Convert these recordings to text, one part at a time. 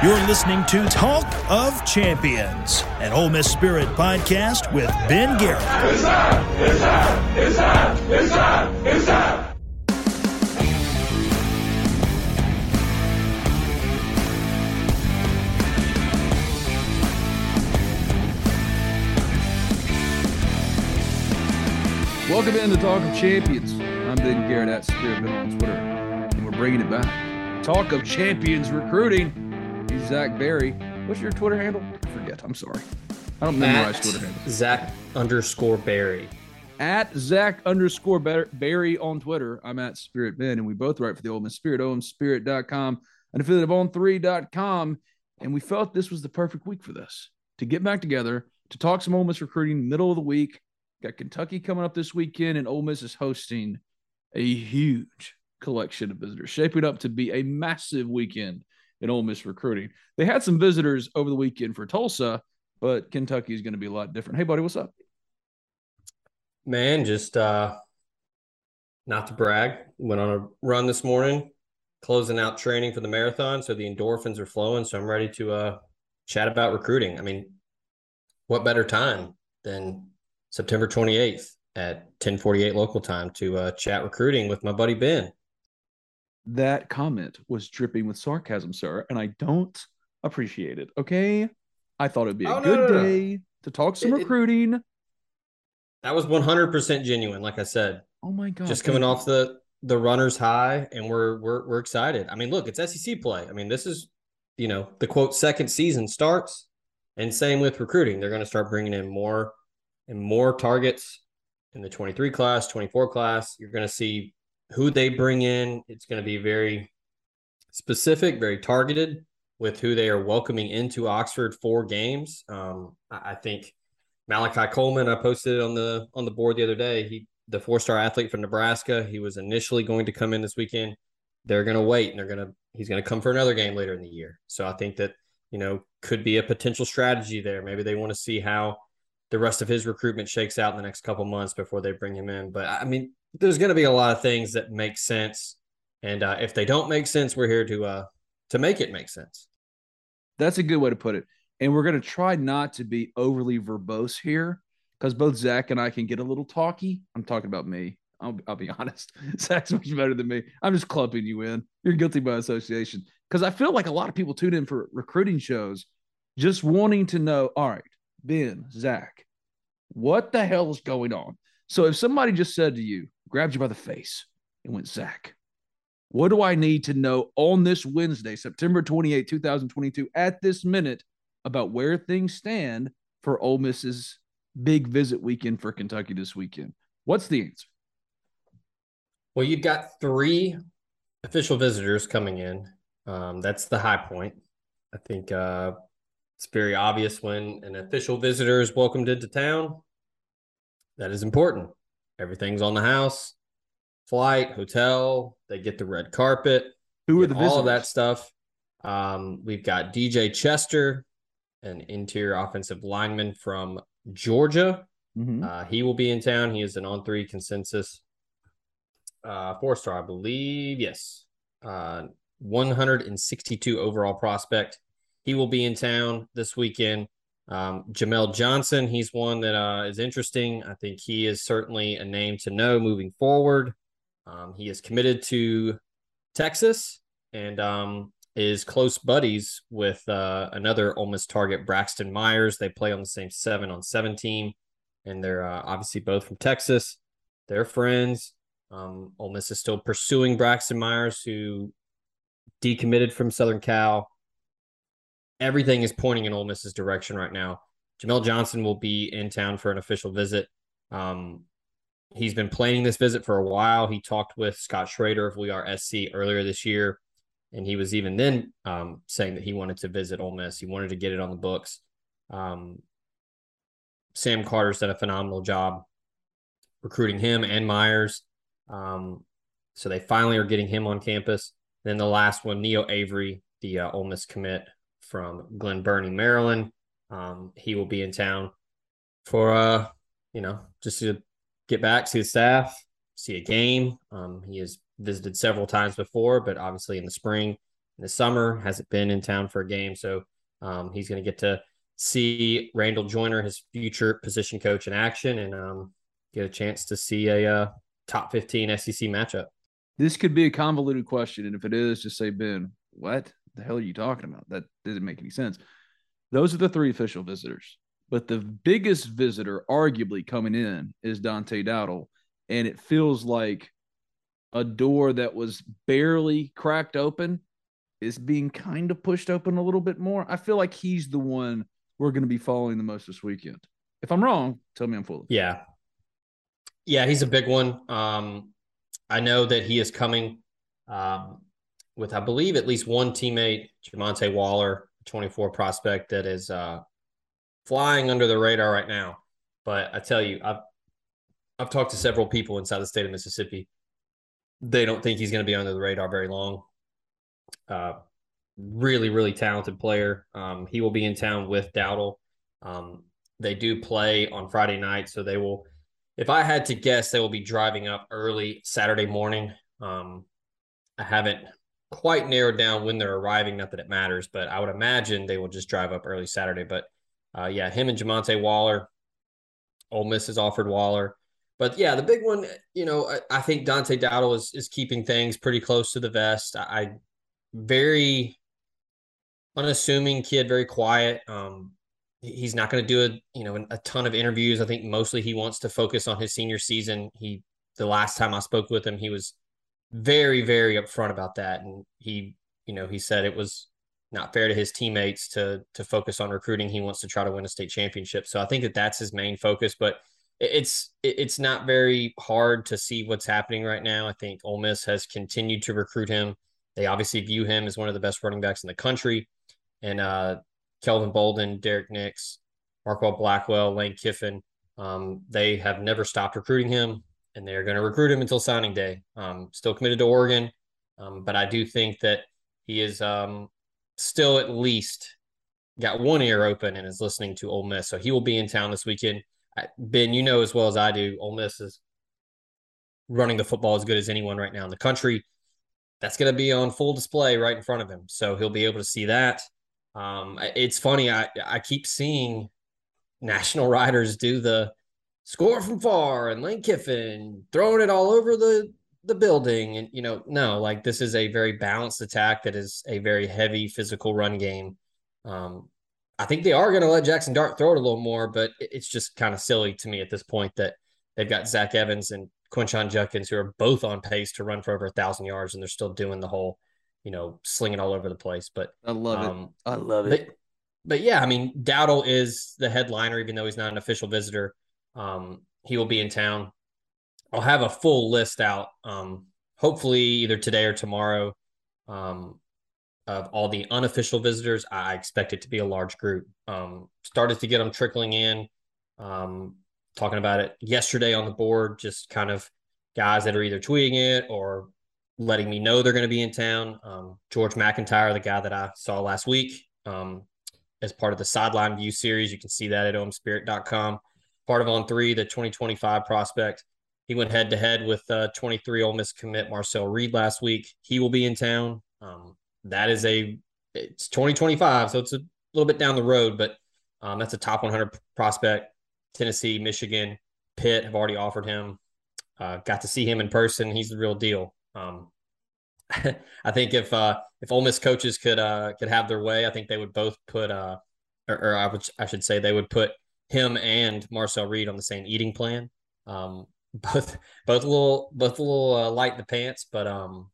You're listening to Talk of Champions, an Ole Miss Spirit podcast with Ben Garrett. It's time! It's time! It's time! It's time! It's! Welcome in to Talk of Champions. I'm Ben Garrett at Spirit Ben on Twitter, and we're bringing it back. Talk of Champions recruiting. Zach Berry. What's your Twitter handle? I forget. I'm sorry. I don't memorize At Twitter handles. Zach underscore Berry. At Zach underscore Berry on Twitter. I'm at Spirit Ben, and we both write for the Ole Miss Spirit, omspirit.com, an affiliate of on3.com. And we felt this was the perfect week for this to get back together, to talk some Ole Miss recruiting, middle of the week. Got Kentucky coming up this weekend, and Ole Miss is hosting a huge collection of visitors, shaping up to be a massive weekend in Ole Miss recruiting. They had some visitors over the weekend for Tulsa, but Kentucky is going to be a lot different. Hey, buddy, what's up? Man, just uh not to brag, went on a run this morning, closing out training for the marathon. So the endorphins are flowing. So I'm ready to uh chat about recruiting. I mean, what better time than September 28th at 1048 local time to uh, chat recruiting with my buddy Ben. That comment was dripping with sarcasm, sir, and I don't appreciate it. Okay. I thought it'd be a Oh, good no, no. day to talk some It- it- recruiting. That was 100% genuine, like I said. oh my god. just coming thank off the the runners high and we're we're we're excited. I mean, look, it's SEC play. I mean, this is you know, the quote second season starts and same with recruiting. They're going to start bringing in more and more targets in the 23 class, 24 class. You're going to see who they bring in. It's going to be very specific, very targeted with who they are welcoming into Oxford for games. Um, I, I think Malachi Coleman, I posted on the on the board the other day. He the four star athlete from Nebraska. He was initially going to come in this weekend. They're going to wait and they're going to he's going to come for another game later in the year. So I think that you know could be a potential strategy there. Maybe they want to see how the rest of his recruitment shakes out in the next couple months before they bring him in. But I mean, there's going to be a lot of things that make sense, and uh, if they don't make sense, we're here to uh to make it make sense. That's a good way to put it. And we're going to try not to be overly verbose here because both Zach and I can get a little talky. I'm talking about me. I'll, I'll be honest. Zach's much better than me. I'm just clumping you in. You're guilty by association. Because I feel like a lot of people tune in for recruiting shows just wanting to know all right, Ben, Zach, what the hell is going on? So if somebody just said to you, grabbed you by the face and went, Zach, what do I need to know on this Wednesday, September 28, 2022, at this minute about where things stand for Ole Miss's big visit weekend for Kentucky this weekend? What's the answer? Well, you've got three official visitors coming in. Um, that's the high point. I think uh, it's very obvious when an official visitor is welcomed into town. That is important. Everything's on the house, flight, hotel. They get the red carpet. Who are the all of that stuff? Um, we've got DJ Chester, an interior offensive lineman from Georgia. Mhm. Uh, he will be in town. He is an on three consensus uh, four star, I believe. Yes. Uh, 162 overall prospect. He will be in town this weekend. Um, Jamel Johnson, he's one that uh, is interesting. I think he is certainly a name to know moving forward. Um, he is committed to Texas and um, is close buddies with uh, another Ole Miss target, Braxton Myers. They play on the same seven on seven team, and they're uh, obviously both from Texas. They're friends. Um, Ole Miss is still pursuing Braxton Myers, who decommitted from Southern Cal. Everything is pointing in Ole Miss's direction right now. Jamel Johnson will be in town for an official visit. Um, he's been planning this visit for a while. He talked with Scott Schrader of We Are SC earlier this year, and he was even then um, saying that he wanted to visit Ole Miss. He wanted to get it on the books. Um, Sam Carter's done a phenomenal job recruiting him and Myers. Um, so they finally are getting him on campus. Then the last one, Neo Avery, the uh, Ole Miss commit from Glen Burnie, Maryland. Um, he will be in town for uh, you know, just to get back, see the staff, see a game. Um, he has visited several times before, but obviously in the spring, in the summer, hasn't been in town for a game. So um, he's going to get to see Randall Joyner, his future position coach, in action, and um, get a chance to see a uh, top 15 SEC matchup. This could be a convoluted question, and if it is, just say, Ben, what the hell are you talking about? That doesn't make any sense. Those are the three official visitors, but the biggest visitor, arguably coming in, is Dante Dowdell, and it feels like a door that was barely cracked open is being kind of pushed open a little bit more. I feel like he's the one we're going to be following the most this weekend. If I'm wrong, tell me I'm full. Yeah. Yeah, he's a big one. Um, I know that he is coming um, with, I believe, at least one teammate, Jamonte Waller, 24 prospect that is uh, flying under the radar right now. But I tell you, I've I've talked to several people inside the state of Mississippi. They don't think he's going to be under the radar very long. Uh, really, really talented player. Um, he will be in town with Dowdell. Um, they do play on Friday night, so they will. If I had to guess, they will be driving up early Saturday morning. Um, I haven't quite narrowed down when they're arriving. Not that it matters, but I would imagine they will just drive up early Saturday. But uh, yeah, him and Jamonte Waller. Ole Miss has offered Waller. But yeah, the big one, you know, I, I think Dante Dowdell is is keeping things pretty close to the vest. I, I very unassuming kid, very quiet. Um, he's not going to do a you know a ton of interviews. I think mostly he wants to focus on his senior season. He the last time I spoke with him, he was very very upfront about that, and he you know he said it was not fair to his teammates to to focus on recruiting. He wants to try to win a state championship. So I think that that's his main focus, but it's it's not very hard to see what's happening right now. I think Ole Miss has continued to recruit him. They obviously view him as one of the best running backs in the country, and uh, Kelvin Bolden, Derek Nix, Marquel Blackwell, Lane Kiffin, um, they have never stopped recruiting him, and they are going to recruit him until signing day. Um, still committed to Oregon, um, but I do think that he is um, still at least got one ear open and is listening to Ole Miss. So he will be in town this weekend. Ben, you know as well as I do, Ole Miss is running the football as good as anyone right now in the country. That's going to be on full display right in front of him, so he'll be able to see that. Um, it's funny, I I keep seeing national writers do the score from far and Lane Kiffin throwing it all over the the building, and you know, no, like this is a very balanced attack that is a very heavy physical run game. Um, I think they are going to let Jaxson Dart throw it a little more, but it's just kind of silly to me at this point that they've got Zach Evans and Quinshon Judkins who are both on pace to run for over a thousand yards, and they're still doing the whole, you know, slinging all over the place. But I love um, it. I love it. But, but yeah, I mean, Dowdell is the headliner, even though he's not an official visitor. Um, he will be in town. I'll have a full list out, um, hopefully either today or tomorrow. Um, of all the unofficial visitors, I expect it to be a large group. Um, started to get them trickling in. Um, talking about it yesterday on the board, just kind of guys that are either tweeting it or letting me know they're going to be in town. Um, George MacIntyre, the guy that I saw last week, um, as part of the Sideline View series. You can see that at omspirit.com. Part of On Three, the 2025 prospect. He went head to head with uh, 23 Ole Miss commit Marcel Reed last week. He will be in town. Um, that is a it's 2025, so it's a little bit down the road, but um, that's a top 100 prospect. Tennessee, Michigan, Pitt have already offered him. Uh, got to see him in person. He's the real deal. Um, I think if uh, if Ole Miss coaches could uh, could have their way, I think they would both put uh, or, or I would I should say they would put him and Marcel Reed on the same eating plan. Um, both both a little both a little uh, light in the pants, but um,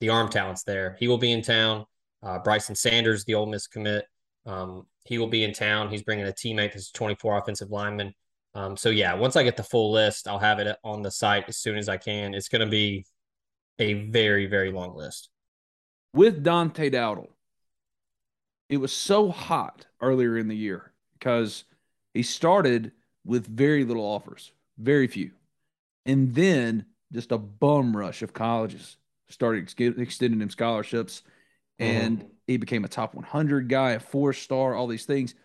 the arm talent's there. He will be in town. Uh, Bryson Sanders, the Ole Miss commit, um, he will be in town. He's bringing a teammate. This 24 offensive lineman. Um, so yeah, once I get the full list, I'll have it on the site as soon as I can. It's going to be a very very long list. With Dante Dowdell, it was so hot earlier in the year because he started with very little offers, very few, and then just a bum rush of colleges started extending him scholarships, and mm-hmm. he became a top 100 guy, a four star, all these things.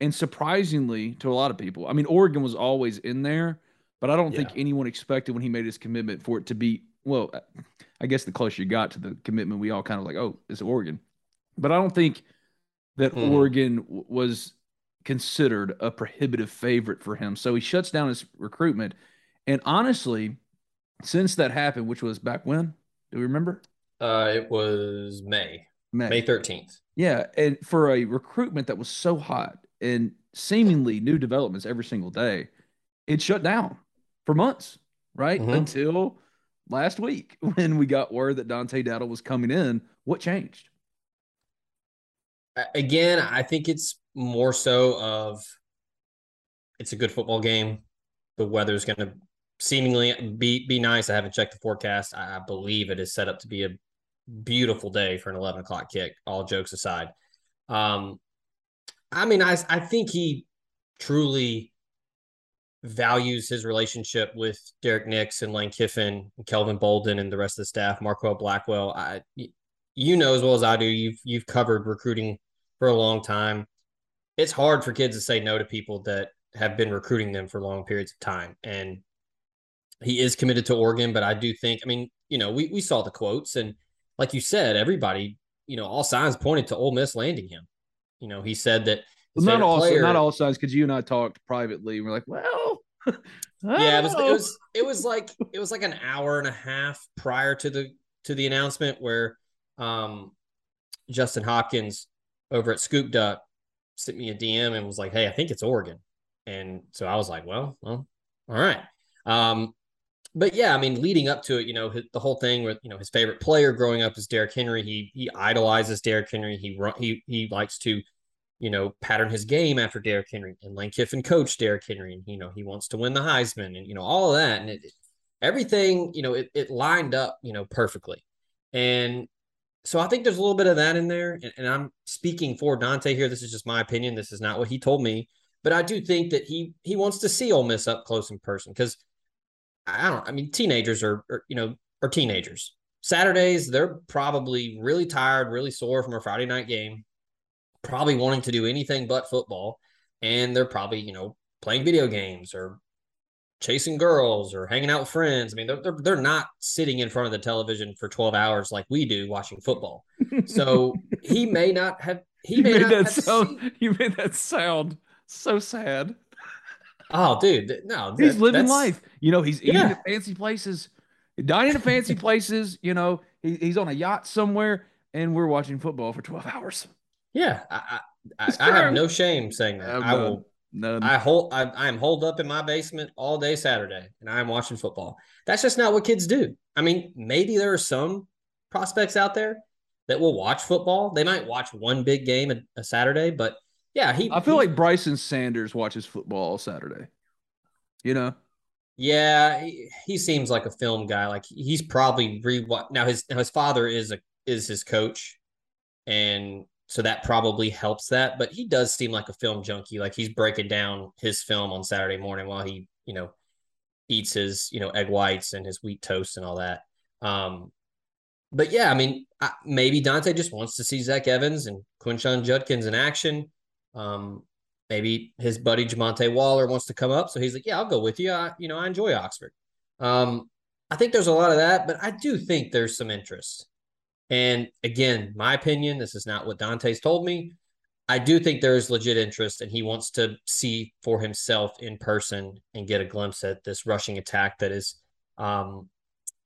And surprisingly to a lot of people, I mean, Oregon was always in there, but I don't yeah. think anyone expected when he made his commitment for it to be, well, I guess the closer you got to the commitment, we all kind of like, oh, it's Oregon. But I don't think that mm. Oregon w- was considered a prohibitive favorite for him. So he shuts down his recruitment. And honestly, since that happened, which was back when, do we remember? Uh, it was May. May. May 13th. Yeah. And for a recruitment that was so hot and seemingly new developments every single day, it shut down for months, right? Mm-hmm. Until last week when we got word that Dante Dowdell was coming in. What changed? Again, I think it's more so of it's a good football game. The weather's going to seemingly be be nice. I haven't checked the forecast. I, believe it is set up to be a beautiful day for an 11 o'clock kick, all jokes aside. Um, I mean, I, I think he truly values his relationship with Derek Nix and Lane Kiffin and Kelvin Bolden and the rest of the staff, Marquel Blackwell. I, you know as well as I do, you've you've covered recruiting for a long time. It's hard for kids to say no to people that have been recruiting them for long periods of time. And he is committed to Oregon, but I do think, I mean, you know, we, we saw the quotes and like you said, everybody, you know, all signs pointed to Ole Miss landing him. You know, he said that well, not all player, not all signs because you and I talked privately and we're like, well, yeah, it was it was it was like it was like an hour and a half prior to the to the announcement where um Justin Hopkins over at Scoop Duck sent me a DM and was like, "Hey, I think it's Oregon," and so I was like, "Well, well, all right." Um, but yeah, I mean, leading up to it, you know, the whole thing with you know his favorite player growing up is Derrick Henry. He he idolizes Derrick Henry. He he he likes to, you know, pattern his game after Derrick Henry. And Lane Kiffin coached Derrick Henry, and you know he wants to win the Heisman, and you know all of that, and it, everything, you know, it it lined up, you know, perfectly. And so I think there's a little bit of that in there. And, and I'm speaking for Dante here. This is just my opinion. This is not what he told me, but I do think that he he wants to see Ole Miss up close in person because I don't. I mean, teenagers are, are you know are teenagers. Saturdays they're probably really tired, really sore from a Friday night game, probably wanting to do anything but football, and they're probably you know playing video games or chasing girls or hanging out with friends. I mean, they're, they're, they're not sitting in front of the television for 12 hours like we do watching football. So he may not have, he you may made that sound, seen... you made that sound so sad. Oh, dude, no, he's that, living life. You know, he's eating yeah. at fancy places, dining at fancy places. You know, he, he's on a yacht somewhere, and we're watching football for twelve hours. Yeah, I, I, I have no shame saying that. I will. None. I hold. I, I am holed up in my basement all day Saturday, and I am watching football. That's just not what kids do. I mean, maybe there are some prospects out there that will watch football. They might watch one big game a, a Saturday, but yeah, he. I feel he, like Bryson Sanders watches football Saturday. You know. Yeah, he, he seems like a film guy. Like he's probably re now his now his father is a is his coach, and so that probably helps that. But he does seem like a film junkie. Like he's breaking down his film on Saturday morning while he you know eats his you know egg whites and his wheat toast and all that. Um, but yeah, I mean, maybe Dante just wants to see Zach Evans and Quinshon Judkins in action. Um, maybe his buddy Jamonte Waller wants to come up, so he's like, "Yeah, I'll go with you." I, you know, I enjoy Oxford. Um, I think there's a lot of that, but I do think there's some interest. And again, my opinion, this is not what Dante's told me. I do think there is legit interest, and he wants to see for himself in person and get a glimpse at this rushing attack that is. Um,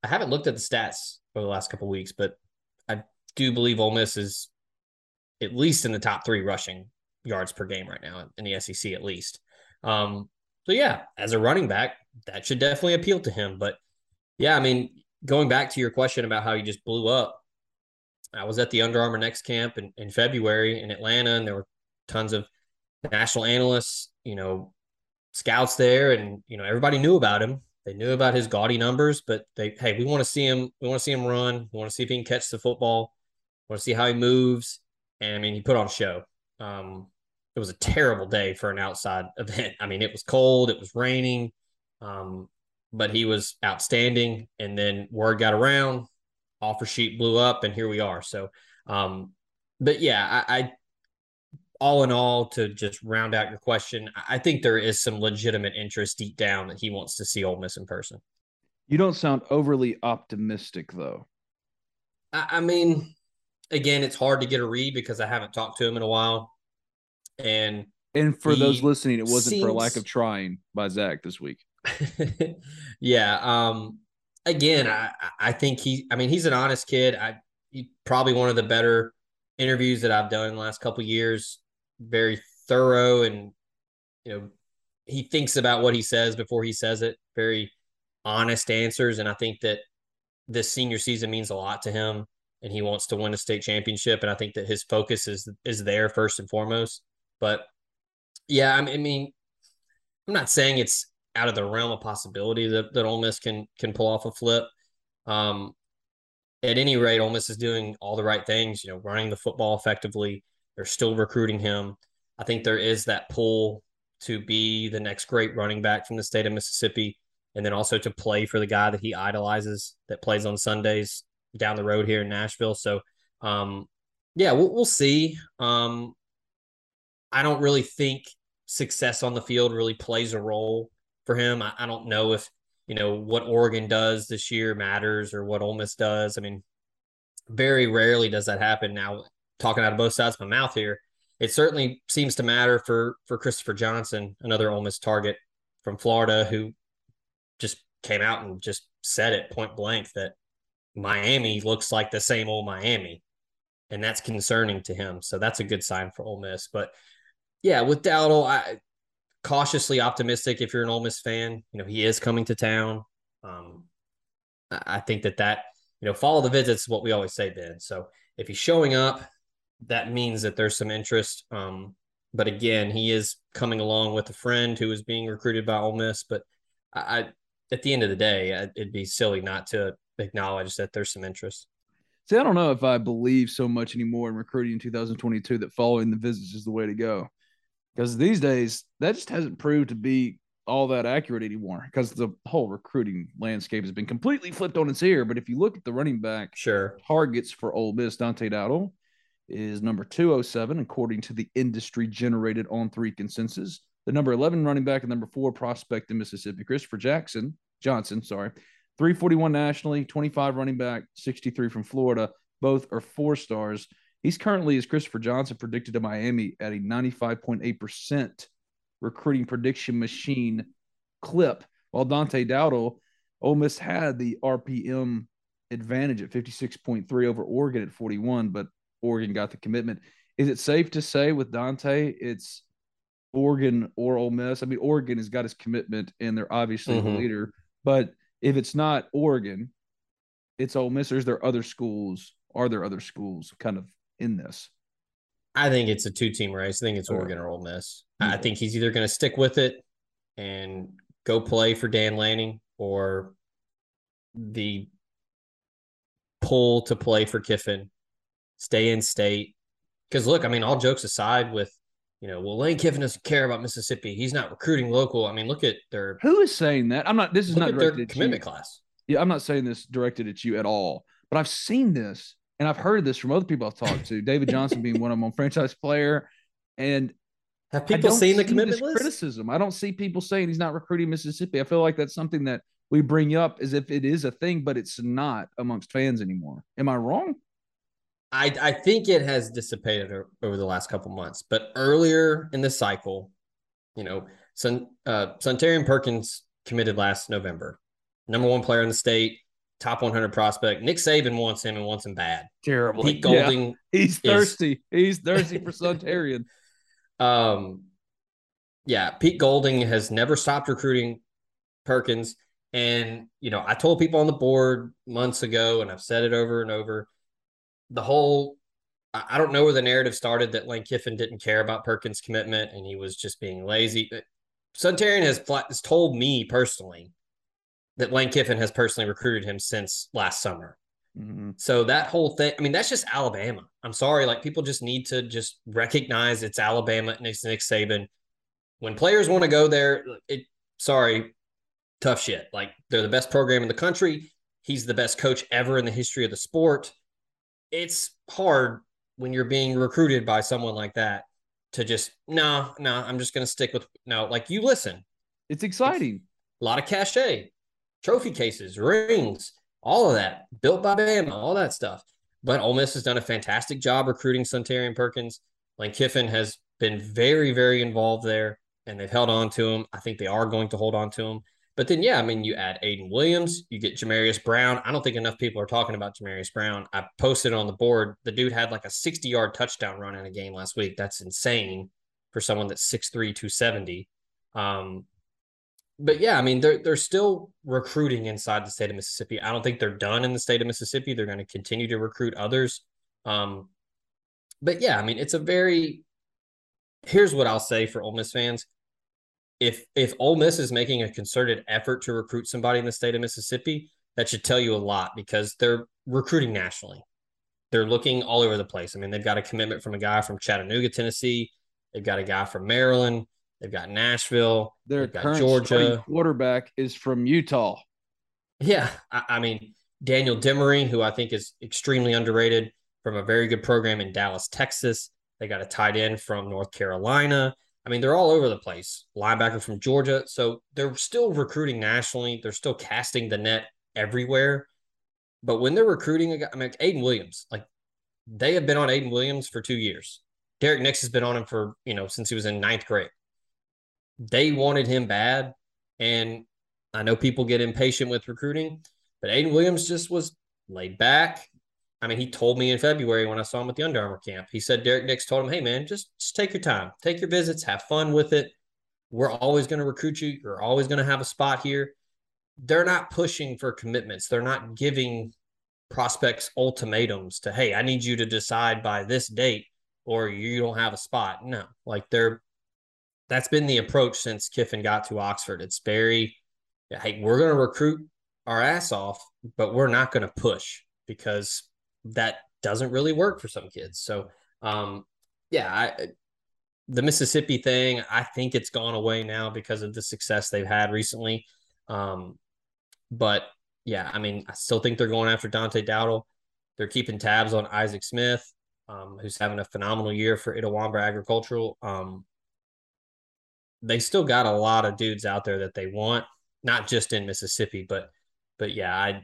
I haven't looked at the stats over the last couple weeks, but I do believe Ole Miss is at least in the top three rushing yards per game right now in the SEC, at least. Um, so yeah, as a running back, that should definitely appeal to him. But yeah, I mean, going back to your question about how he just blew up, I was at the Under Armour Next Camp in, in February in Atlanta, and there were tons of national analysts, you know, scouts there, and you know, everybody knew about him. They knew about his gaudy numbers, but they, hey, we want to see him. We want to see him run. We want to see if he can catch the football. We want to see how he moves. And I mean, he put on a show. Um, it was a terrible day for an outside event. I mean, it was cold, it was raining, um, but he was outstanding. And then word got around, offer sheet blew up, and here we are. So, um, but yeah, I, I all in all, to just round out your question, I think there is some legitimate interest deep down that he wants to see Ole Miss in person. You don't sound overly optimistic, though. I, I mean, again, it's hard to get a read because I haven't talked to him in a while, and and for those listening, it wasn't seems... for lack of trying by Zach this week. yeah. Um. Again, I I think he. I mean, he's an honest kid. I probably one of the better interviews that I've done in the last couple years very thorough and you know he thinks about what he says before he says it very honest answers and i think that this senior season means a lot to him and he wants to win a state championship and i think that his focus is is there first and foremost but yeah i mean i'm not saying it's out of the realm of possibility that, that Ole Miss can can pull off a flip um at any rate Ole Miss is doing all the right things you know running the football effectively they're still recruiting him. I think there is that pull to be the next great running back from the state of Mississippi, and then also to play for the guy that he idolizes that plays on Sundays down the road here in Nashville. So, um, yeah, we'll, we'll see. Um, I don't really think success on the field really plays a role for him. I, I don't know if you know what Oregon does this year matters or what Ole Miss does. I mean, very rarely does that happen. Now, talking out of both sides of my mouth here, it certainly seems to matter for for Christopher Johnson, another Ole Miss target from Florida, who just came out and just said it point blank that Miami looks like the same old Miami, and that's concerning to him. So that's a good sign for Ole Miss. But yeah, with Dowdell, I cautiously optimistic. If you're an Ole Miss fan, you know he is coming to town. Um, I think that that you know follow the visits is what we always say, Ben. So if he's showing up, that means that there's some interest. Um, but again, he is coming along with a friend who is being recruited by Ole Miss. But I, I at the end of the day, it'd be silly not to acknowledge that there's some interest. See, I don't know if I believe so much anymore in recruiting in 2022 that following the visits is the way to go. Because these days, that just hasn't proved to be all that accurate anymore because the whole recruiting landscape has been completely flipped on its ear. But if you look at the running back sure targets for Ole Miss, Dante Dowdell is number 207 according to the industry generated on three consensus. The number 11 running back and number four prospect in Mississippi, Christopher Jackson Johnson, sorry, 341 nationally, 25 running back, 63 from Florida. Both are four stars. He's currently, as Christopher Johnson predicted to Miami, at a 95.8% recruiting prediction machine clip, while Dante Dowdell, Ole Miss had the RPM advantage at 56.3 over Oregon at 41, but Oregon got the commitment. Is it safe to say with Dante, it's Oregon or Ole Miss? I mean, Oregon has got his commitment, and they're obviously mm-hmm. the leader. But if it's not Oregon, it's Ole Miss. Or is there other schools? Are there other schools kind of in this? I think it's a two-team race. I think it's Oregon or Ole Miss. I think he's either going to stick with it and go play for Dan Lanning, or the pull to play for Kiffin stay in state. Because look, I mean, all jokes aside, with you know, well, Lane Kiffin doesn't care about Mississippi. He's not recruiting local. I mean, look at their who is saying that. I'm not. This is not their commitment class. Yeah, I'm not saying this directed at you at all. but I've seen this and I've heard this from other people I've talked to. David Johnson being one of them, franchise player, and have people seen the commitment list? Criticism. I don't see people saying he's not recruiting Mississippi. I feel like that's something that we bring up as if it is a thing, but it's not amongst fans anymore. Am I wrong? I, I think it has dissipated over the last couple months, but earlier in the cycle, you know, Sun, uh, Suntarine Perkins committed last November, number one player in the state, top 100 prospect. Nick Saban wants him and wants him bad. Terrible. Pete Golding, yeah. he's thirsty. Is, he's thirsty for Suntarine. Um, yeah, Pete Golding has never stopped recruiting Perkins. And, you know, I told people on the board months ago, and I've said it over and over the whole I don't know where the narrative started that Lane Kiffin didn't care about Perkins' commitment and he was just being lazy. Suntarine has, has told me personally that Lane Kiffin has personally recruited him since last summer. Mm-hmm. So that whole thing, I mean, that's just Alabama. I'm sorry, like people just need to just recognize it's Alabama and it's Nick Saban. When players want to go there, it sorry, tough shit. Like they're the best program in the country. He's the best coach ever in the history of the sport it's hard when you're being recruited by someone like that to just no, no, I'm just gonna stick with no. Like you listen, it's exciting. It's a lot of cachet, trophy cases, rings, all of that built by Bama, all that stuff. But Ole Miss has done a fantastic job recruiting Suntarine Perkins. Lane Kiffin has been very, very involved there, and they've held on to him. I think they are going to hold on to him. But then, yeah, I mean, you add Aiden Williams, you get Jamarius Brown. I don't think enough people are talking about Jamarius Brown. I posted on the board. The dude had like a 60 yard touchdown run in a game last week. That's insane for someone that's 6'3, 270. Um, but yeah, I mean, they're, they're still recruiting inside the state of Mississippi. I don't think they're done in the state of Mississippi. They're going to continue to recruit others. Um, but yeah, I mean, it's a very, here's what I'll say for Ole Miss fans if if Ole Miss is making a concerted effort to recruit somebody in the state of Mississippi, that should tell you a lot because they're recruiting nationally. They're looking all over the place. I mean, they've got a commitment from a guy from Chattanooga, Tennessee. They've got a guy from Maryland. They've got Nashville. Their current Georgia quarterback is from Utah. Yeah, I, I mean Daniel Dimery, who I think is extremely underrated from a very good program in Dallas, Texas. They got a tight end from North Carolina. I mean, they're all over the place. Linebacker from Georgia. So they're still recruiting nationally. They're still casting the net everywhere. But when they're recruiting a guy, I mean, Aiden Williams, like they have been on Aiden Williams for two years. Derek Nix has been on him for, you know, since he was in ninth grade. They wanted him bad. And I know people get impatient with recruiting, but Aiden Williams just was laid back. I mean, he told me in February when I saw him at the Under Armour camp. He said Derek Nix told him, "Hey, man, just just take your time, take your visits, have fun with it. We're always going to recruit you. You're always going to have a spot here." They're not pushing for commitments. They're not giving prospects ultimatums to, "Hey, I need you to decide by this date, or you don't have a spot." No, like they're that's been the approach since Kiffin got to Oxford. It's very, hey, we're going to recruit our ass off, but we're not going to push because that doesn't really work for some kids. So, um, yeah, I, the Mississippi thing, I think it's gone away now because of the success they've had recently. Um, but yeah, I mean, I still think they're going after Dante Dowdell. They're keeping tabs on Isaac Smith, um, who's having a phenomenal year for Itawamba Agricultural. Um, they still got a lot of dudes out there that they want, not just in Mississippi, but but yeah, I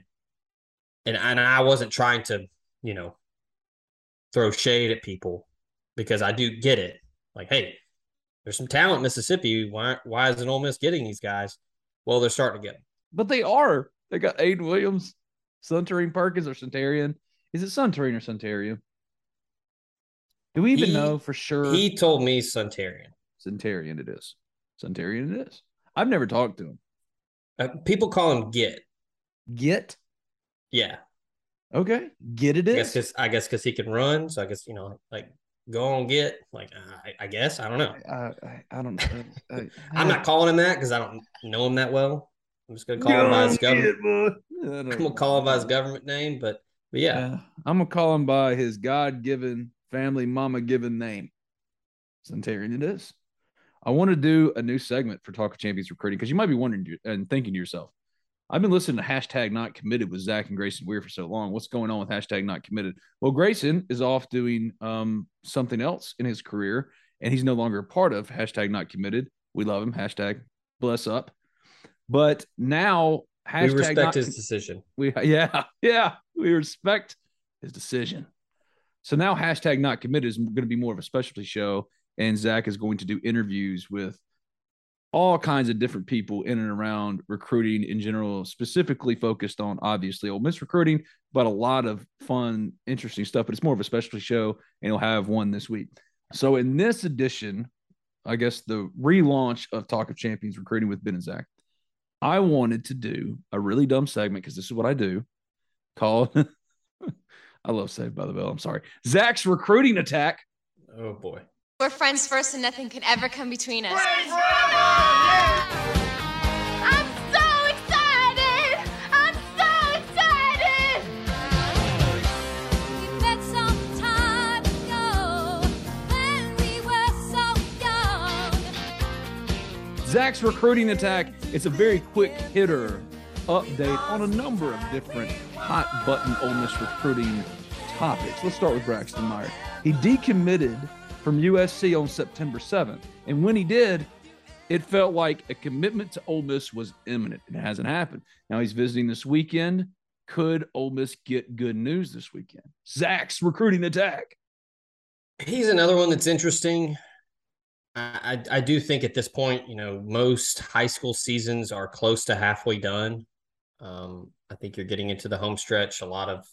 and and I wasn't trying to you know, throw shade at people because I do get it. Like, hey, there's some talent Mississippi. Why why isn't Ole Miss getting these guys? Well, they're starting to get them. But they are. They got Aiden Williams, Suntarine Perkins, or Suntarine. Is it Suntarine or Suntarine? Do we even he, know for sure? He told me Suntarine. Suntarine it is. Suntarine it is. I've never talked to him. Uh, people call him Git. Git? Yeah. Okay, get it. I guess because I guess because he can run, so I guess you know, like go on get. Like I, I guess I don't know. I I, I don't. Know. I, am not calling him that because I don't know him that well. I'm just gonna call him by his government. I'm gonna call him by his government name, but but yeah, yeah I'm gonna call him by his God-given family, mama-given name. Suntarine it is. I want to do a new segment for Talk of Champions recruiting because you might be wondering and thinking to yourself, I've been listening to hashtag not committed with Zach and Grayson Weir for so long. What's going on with hashtag not committed? Well, Grayson is off doing um, something else in his career, and he's no longer a part of hashtag not committed. We love him. Hashtag bless up. But now hashtag we respect not, his decision. We yeah yeah we respect his decision. So now hashtag not committed is going to be more of a specialty show, and Zach is going to do interviews with all kinds of different people in and around recruiting in general, specifically focused on obviously Ole Miss recruiting, but a lot of fun, interesting stuff. But it's more of a specialty show, and he'll have one this week. So in this edition, I guess the relaunch of Talk of Champions recruiting with Ben and Zach, I wanted to do a really dumb segment because this is what I do called I love Saved by the Bell. I'm sorry. Zach's recruiting attack. Oh boy. We're friends first and nothing can ever come between us. I'm so excited! I'm so excited! We met some time ago when we were so young. Zach's recruiting attack. It's a very quick hitter update on a number of different hot button Ole Miss recruiting topics. Let's start with Braxton Meyer. He decommitted from USC on September 7th. And when he did, it felt like a commitment to Ole Miss was imminent. It hasn't happened. Now he's visiting this weekend. Could Ole Miss get good news this weekend? Zach's recruiting attack. He's another one that's interesting. I, I, do think at this point, you know, most high school seasons are close to halfway done. Um, I think you're getting into the home stretch. A lot of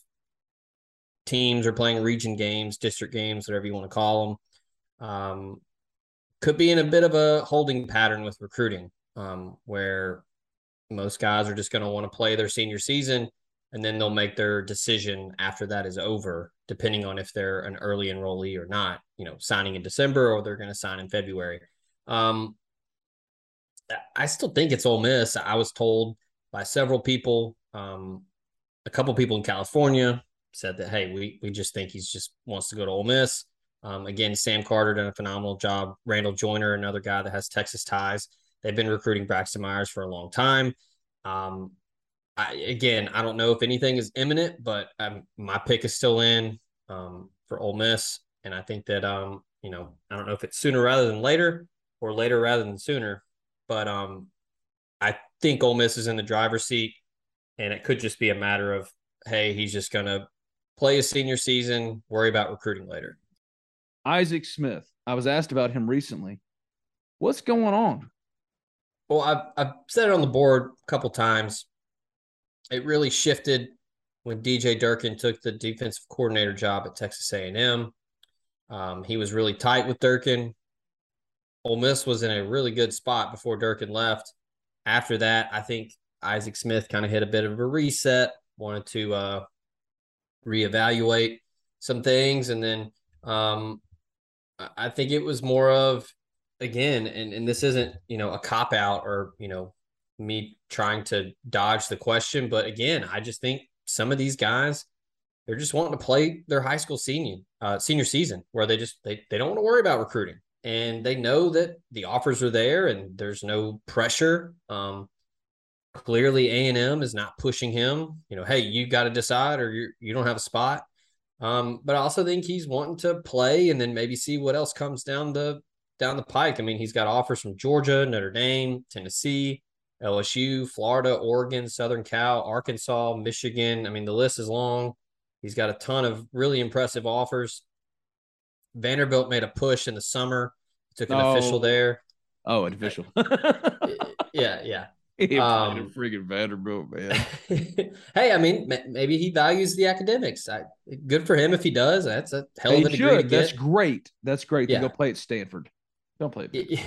teams are playing region games, district games, whatever you want to call them. Um, could be in a bit of a holding pattern with recruiting, um, where most guys are just going to want to play their senior season and then they'll make their decision after that is over, depending on if they're an early enrollee or not, you know, signing in December or they're going to sign in February. Um, I still think it's Ole Miss. I was told by several people, um, a couple people in California said that, hey, we we just think he's just wants to go to Ole Miss. Um, again, Sam Carter done a phenomenal job. Randall Joyner, another guy that has Texas ties. They've been recruiting Braxton Myers for a long time. Um, I, again, I don't know if anything is imminent, but um, my pick is still in um, for Ole Miss, and I think that um, you know, I don't know if it's sooner rather than later or later rather than sooner, but um, I think Ole Miss is in the driver's seat, and it could just be a matter of hey, he's just gonna play his senior season, worry about recruiting later. Isaac Smith. I was asked about him recently. What's going on? Well, I've, I've said it on the board a couple times. It really shifted when DJ Durkin took the defensive coordinator job at Texas A&M. Um, he was really tight with Durkin. Ole Miss was in a really good spot before Durkin left. After that, I think Isaac Smith kind of hit a bit of a reset, wanted to uh, reevaluate some things, and then um, I think it was more of again, and and this isn't you know a cop out or you know me trying to dodge the question, but again, I just think some of these guys they're just wanting to play their high school senior uh, senior season where they just they they don't want to worry about recruiting and they know that the offers are there and there's no pressure. Um, clearly, A and M is not pushing him. You know, hey, you got to decide or you you don't have a spot. Um, but I also think he's wanting to play and then maybe see what else comes down the down the pike. I mean, he's got offers from Georgia, Notre Dame, Tennessee, LSU, Florida, Oregon, Southern Cal, Arkansas, Michigan. I mean, the list is long. He's got a ton of really impressive offers. Vanderbilt made a push in the summer, took an Oh. official there. Oh, an official. Yeah, yeah. he Um, a freaking Vanderbilt, man. hey, I mean, ma- maybe he values the academics. I, good for him if he does. That's a hell of a degree to should. That's get. great. That's great. Yeah. To go play at Stanford. Don't play. Y-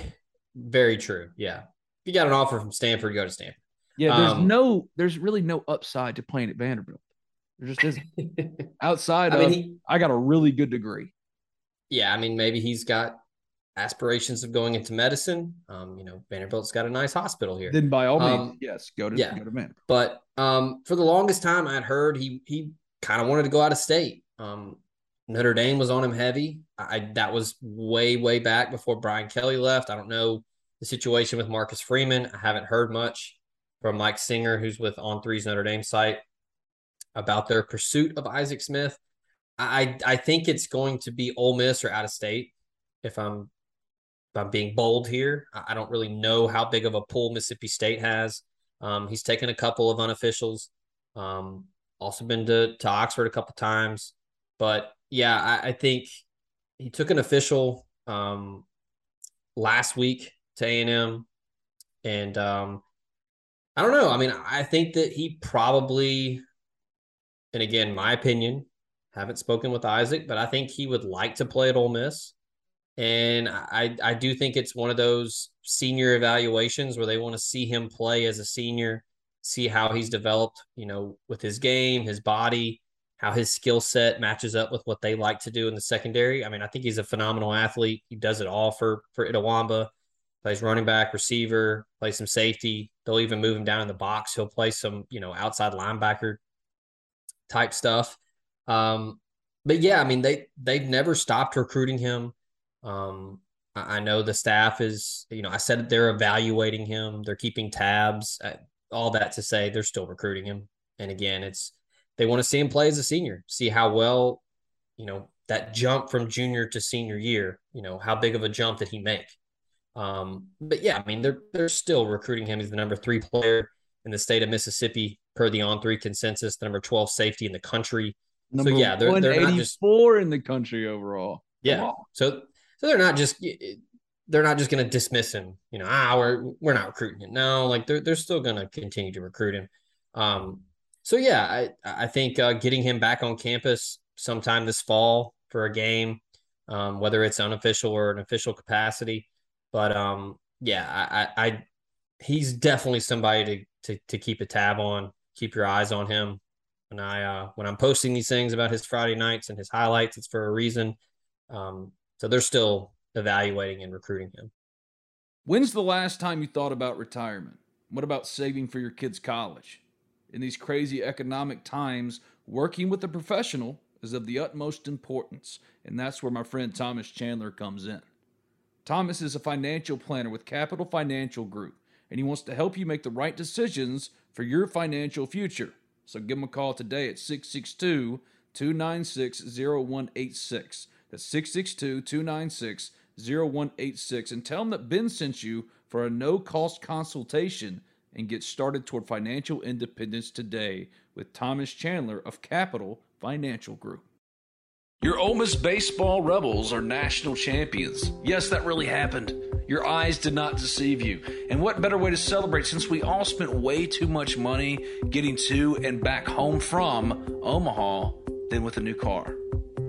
Very true. Yeah. If you got an offer from Stanford, go to Stanford. Yeah, there's Um, no, there's really no upside to playing at Vanderbilt. There just isn't. Outside I mean, of, he, I got a really good degree. yeah, I mean, maybe he's got aspirations of going into medicine. Um, you know, Vanderbilt's got a nice hospital here. Then by all means, Um, yes, go to yeah. go to Vanderbilt. But um, for the longest time, I'd heard he he kind of wanted to go out of state. Um, Notre Dame was on him heavy. I that was way way back before Brian Kelly left. I don't know the situation with Marcus Freeman. I haven't heard much. from Mike Singer, who's with On Three's Notre Dame site, about their pursuit of Isaac Smith. I I think it's going to be Ole Miss or out of state. If I'm I'm being bold here, I don't really know how big of a pull Mississippi State has. Um, he's taken a couple of unofficials. Um, also been to to Oxford a couple times, but yeah, I, I think he took an official um, last week to A and M, and um, I don't know. I mean, I think that he probably, and again, my opinion, haven't spoken with Isaac, but I think he would like to play at Ole Miss. And I, I do think it's one of those senior evaluations where they want to see him play as a senior, see how he's developed, you know, with his game, his body, how his skill set matches up with what they like to do in the secondary. I mean, I think he's a phenomenal athlete. He does it all for for Itawamba. Plays running back, receiver, plays some safety. They'll even move him down in the box. He'll play some, you know, outside linebacker type stuff. Um, but yeah, I mean, they they've never stopped recruiting him. Um, I, I know the staff is, you know, I said they're evaluating him, they're keeping tabs. Uh, all that to say, they're still recruiting him. And again, it's they want to see him play as a senior, see how well, you know, that jump from junior to senior year. You know, how big of a jump did he make? Um, but yeah, I mean, they're they're still recruiting him. He's the number three player in the state of Mississippi per the on three consensus, the number 12 safety in the country. Number yeah, they're- they're not just- 184 in the country overall. Yeah. So so they're not just they're not just going to dismiss him. You know, ah, we're we're not recruiting him. No, like they're they're still going to continue to recruit him. Um, so yeah, I I think uh, getting him back on campus sometime this fall for a game, um, whether it's unofficial or an official capacity, but um, yeah, I, I, he's definitely somebody to, to to keep a tab on, keep your eyes on him. When I uh, when I'm posting these things about his Friday nights and his highlights, it's for a reason. Um, so they're still evaluating and recruiting him. When's the last time you thought about retirement? What about saving for your kids' college? In these crazy economic times, working with a professional is of the utmost importance, and that's where my friend Thomas Chandler comes in. Thomas is a financial planner with Capital Financial Group, and he wants to help you make the right decisions for your financial future. So give him a call today at 662 296 0186. That's 662 296 0186. And tell them that Ben sent you for a no cost consultation and get started toward financial independence today with Thomas Chandler of Capital Financial Group. Your Ole Miss baseball Rebels are national champions. Yes, that really happened. Your eyes did not deceive you. And what better way to celebrate since we all spent way too much money getting to and back home from Omaha than with a new car?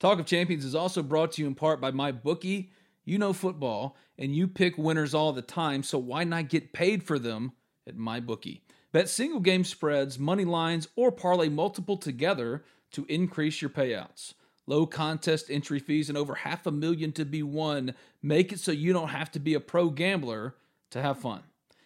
Talk of Champions is also brought to you in part by MyBookie. You know football, and you pick winners all the time, so why not get paid for them at MyBookie? Bet single game spreads, money lines, or parlay multiple together to increase your payouts. Low contest entry fees and over half a million to be won make it so you don't have to be a pro gambler to have fun.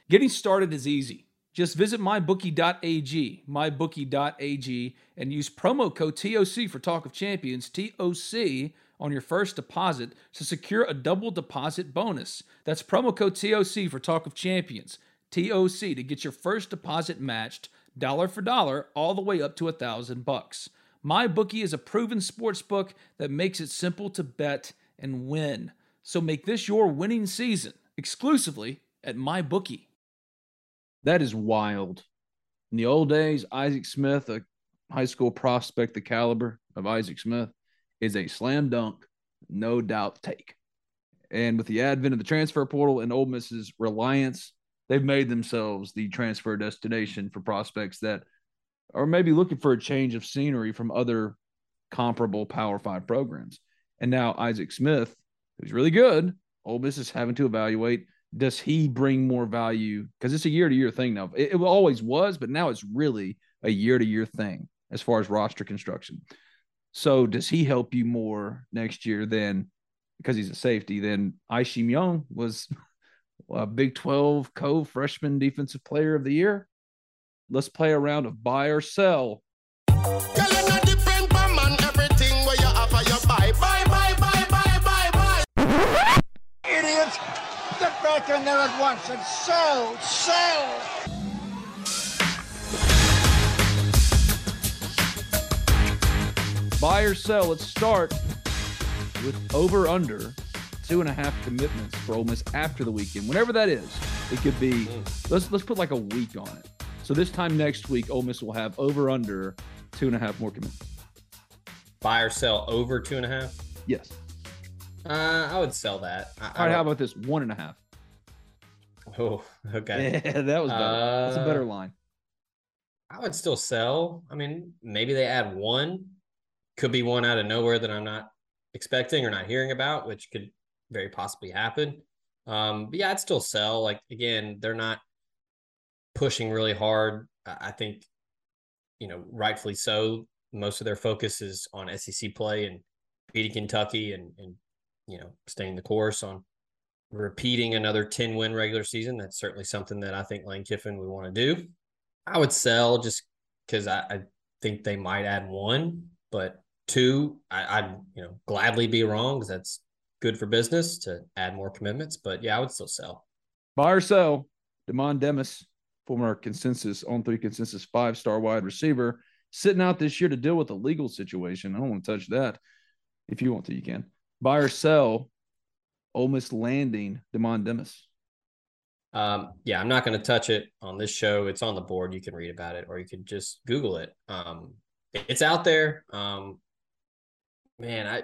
Getting started is easy. Just visit mybookie.ag, mybookie.ag, and use promo code TOC for Talk of Champions, TOC, on your first deposit to secure a double deposit bonus. That's promo code TOC for Talk of Champions, TOC, to get your first deposit matched dollar for dollar all the way up to a thousand bucks. MyBookie is a proven sports book that makes it simple to bet and win. So make this your winning season exclusively at MyBookie. That is wild. In the old days, Isaac Smith, a high school prospect the caliber of Isaac Smith, is a slam dunk, no doubt take. And with the advent of the transfer portal and Ole Miss's reliance, they've made themselves the transfer destination for prospects that are maybe looking for a change of scenery from other comparable Power Five programs. And now Isaac Smith, who's really good, Ole Miss is having to evaluate does he bring more value? Because it's a year to year thing now. It, it always was, but now it's really a year to year thing as far as roster construction. So does he help you more next year than because he's a safety than Isheem Young was a Big 12 co freshman defensive player of the year? Let's play a round of buy or sell. Back in there at once and sell! Sell! Buy or sell. Let's start with over under two and a half commitments for Ole Miss after the weekend, whenever that is. It could be let's let's put like a week on it. So this time next week, Ole Miss will have over under two and a half more commitments. Buy or sell over two and a half? Yes. Uh, I would sell that. I, All right. How about this? One and a half. Oh, okay. Yeah, that was better. That's a better Uh, line. I would still sell. I mean, maybe they add one. Could be one out of nowhere that I'm not expecting or not hearing about, which could very possibly happen. Um, but yeah, I'd still sell. Like again, they're not pushing really hard. I I think, you know, rightfully so. Most of their focus is on SEC play and beating Kentucky and and you know staying the course on repeating another 10 win regular season. That's certainly something that I think Lane Kiffin would want to do. I would sell just because I, I think they might add one, but two, I, I'd you know gladly be wrong because that's good for business to add more commitments. But yeah, I would still sell. Buy or sell. Demond Demas, former consensus on three consensus five star wide receiver, sitting out this year to deal with a legal situation. I don't want to touch that. If you want to, you can. Buy or sell. Ole Miss landing Demond Demas. Um, yeah, I'm not going to touch it on this show. It's on the board. You can read about it, or you can just Google it. Um, it's out there. Um, man, I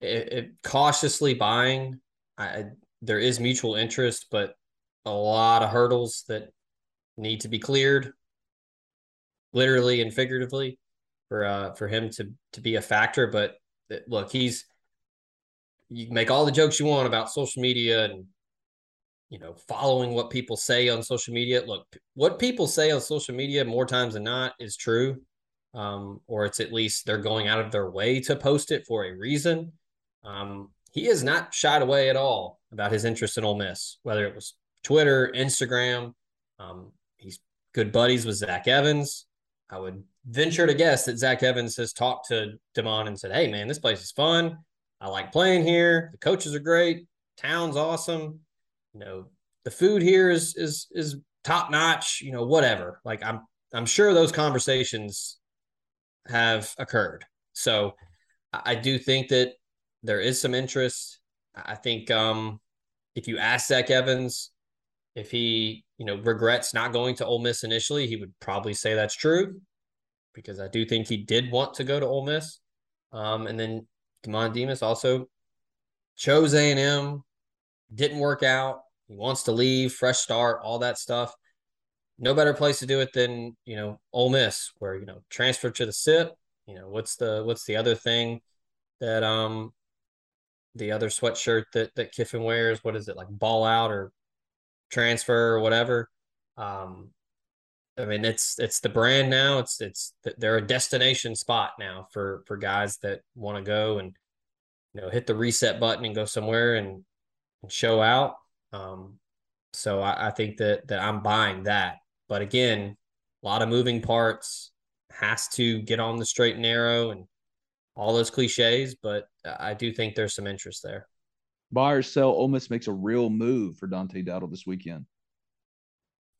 it, it cautiously buying. I there is mutual interest, but a lot of hurdles that need to be cleared. literally and figuratively for uh for him to to be a factor. But uh, look, he's you make all the jokes you want about social media and you know following what people say on social media. Look, what people say on social media more times than not is true, um, or it's at least they're going out of their way to post it for a reason. Um, he has not shied away at all about his interest in Ole Miss, whether it was Twitter, Instagram. Um, he's good buddies with Zach Evans. I would venture to guess that Zach Evans has talked to Damon and said, "Hey, man, this place is fun. I like playing here. The coaches are great. Town's awesome. You know, the food here is is is top notch. You know, whatever. Like I'm I'm sure those conversations have occurred. So I do think that there is some interest. I think um, if you ask Zach Evans if he, you know, regrets not going to Ole Miss initially, he would probably say that's true because I do think he did want to go to Ole Miss. Um, and then Demond Demas also chose A and M, didn't work out. He wants to leave, fresh start, all that stuff. No better place to do it than you know Ole Miss, where you know transfer to the SIP. You know what's the what's the other thing that um the other sweatshirt that that Kiffin wears? What is it like? Ball out or transfer or whatever. Um, I mean, it's it's the brand now. It's it's they're a destination spot now for for guys that want to go and you know hit the reset button and go somewhere and, and show out. Um, so I, I think that that I'm buying that. But again, a lot of moving parts. Has to get on the straight and narrow and all those cliches. But I do think there's some interest there. Buy or sell, Ole Miss makes a real move for Dante Dowdell this weekend.